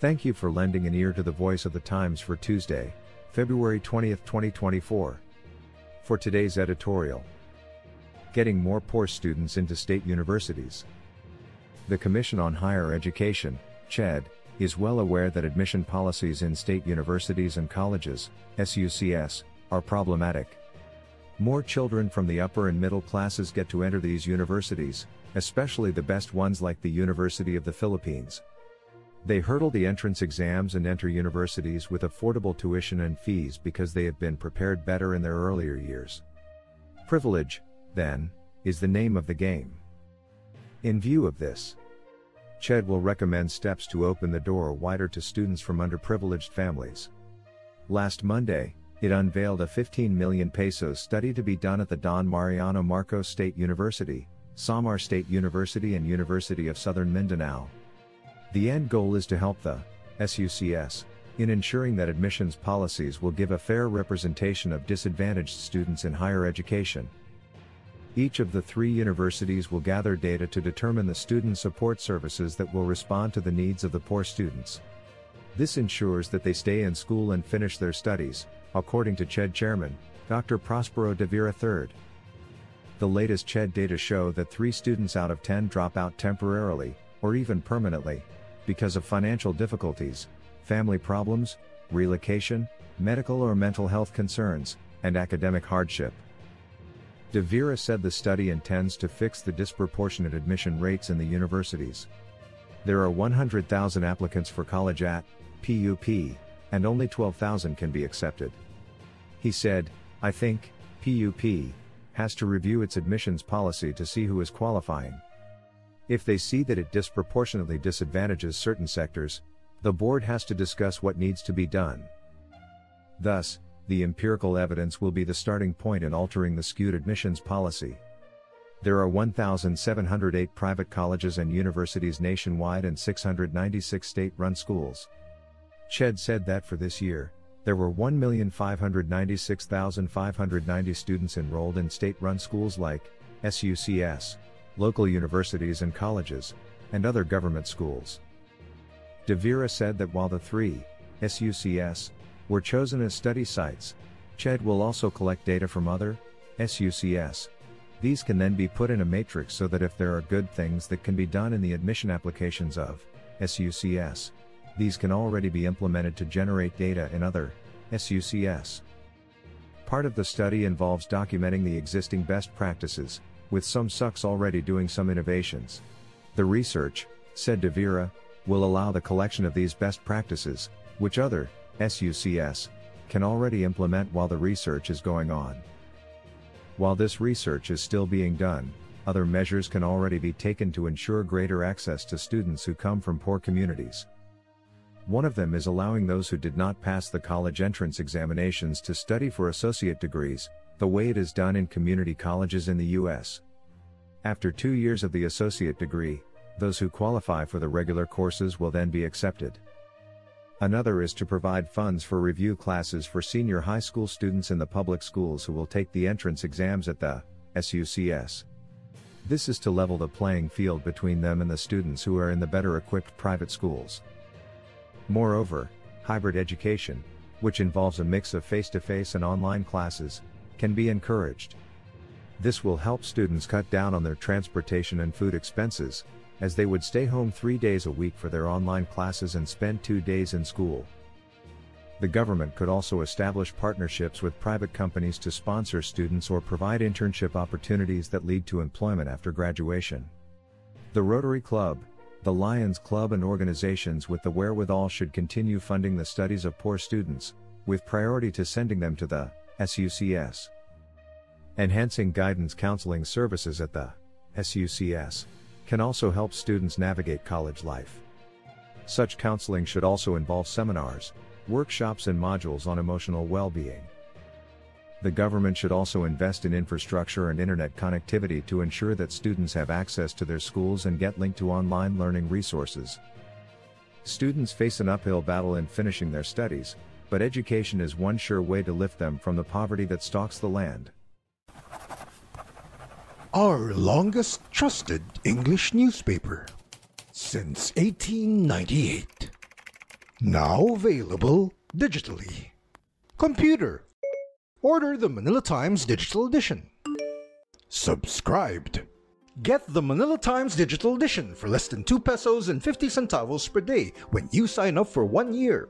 Thank you for lending an ear to the voice of the Times for Tuesday, February 20th, 2024. For today's editorial Getting More Poor Students into State Universities. The Commission on Higher Education, CHED, is well aware that admission policies in state universities and colleges, SUCS, are problematic. More children from the upper and middle classes get to enter these universities, especially the best ones like the University of the Philippines. They hurdle the entrance exams and enter universities with affordable tuition and fees because they have been prepared better in their earlier years. Privilege, then, is the name of the game. In view of this, CHED will recommend steps to open the door wider to students from underprivileged families. Last Monday, it unveiled a 15 million pesos study to be done at the Don Mariano Marcos State University, Samar State University and University of Southern Mindanao. The end goal is to help the SUCS in ensuring that admissions policies will give a fair representation of disadvantaged students in higher education. Each of the three universities will gather data to determine the student support services that will respond to the needs of the poor students. This ensures that they stay in school and finish their studies, according to CHED chairman, Dr. Prospero de Vera III. The latest CHED data show that 3 students out of 10 drop out temporarily, or even permanently, because of financial difficulties, family problems, relocation, medical or mental health concerns, and academic hardship. De Vera said the study intends to fix the disproportionate admission rates in the universities. There are 100,000 applicants for college at PUP, and only 12,000 can be accepted. He said, I think, PUP, has to review its admissions policy to see who is qualifying. If they see that it disproportionately disadvantages certain sectors, the board has to discuss what needs to be done. Thus, the empirical evidence will be the starting point in altering the skewed admissions policy. There are 1,708 private colleges and universities nationwide and 696 state run schools. CHED said that for this year, there were 1,596,590 students enrolled in state run schools like SUCS local universities and colleges, and other government schools. De Vera said that while the three, SUCS, were chosen as study sites, CHED will also collect data from other, SUCS. These can then be put in a matrix so that if there are good things that can be done in the admission applications of SUCS, these can already be implemented to generate data in other SUCS. Part of the study involves documenting the existing best practices, with some SUCs already doing some innovations. The research, said De Vera, will allow the collection of these best practices, which other SUCS can already implement while the research is going on. While this research is still being done, other measures can already be taken to ensure greater access to students who come from poor communities. One of them is allowing those who did not pass the college entrance examinations to study for associate degrees, the way it is done in community colleges in the U.S. After two years of the associate degree, those who qualify for the regular courses will then be accepted. Another is to provide funds for review classes for senior high school students in the public schools who will take the entrance exams at the SUCS. This is to level the playing field between them and the students who are in the better equipped private schools. Moreover, hybrid education, which involves a mix of face to face and online classes, can be encouraged. This will help students cut down on their transportation and food expenses, as they would stay home three days a week for their online classes and spend two days in school. The government could also establish partnerships with private companies to sponsor students or provide internship opportunities that lead to employment after graduation. The Rotary Club, the Lions Club, and organizations with the wherewithal should continue funding the studies of poor students, with priority to sending them to the SUCS. Enhancing guidance counseling services at the SUCS, can also help students navigate college life. Such counseling should also involve seminars, workshops, and modules on emotional well being. The government should also invest in infrastructure and internet connectivity to ensure that students have access to their schools and get linked to online learning resources. Students face an uphill battle in finishing their studies, but education is one sure way to lift them from the poverty that stalks the land. Our longest trusted English newspaper since 1898. Now available digitally. Computer. Order the Manila Times Digital Edition. Subscribed. Get the Manila Times Digital Edition for less than 2 pesos and 50 centavos per day when you sign up for one year.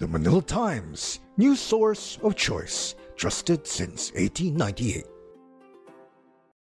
The Manila Times, news source of choice, trusted since 1898.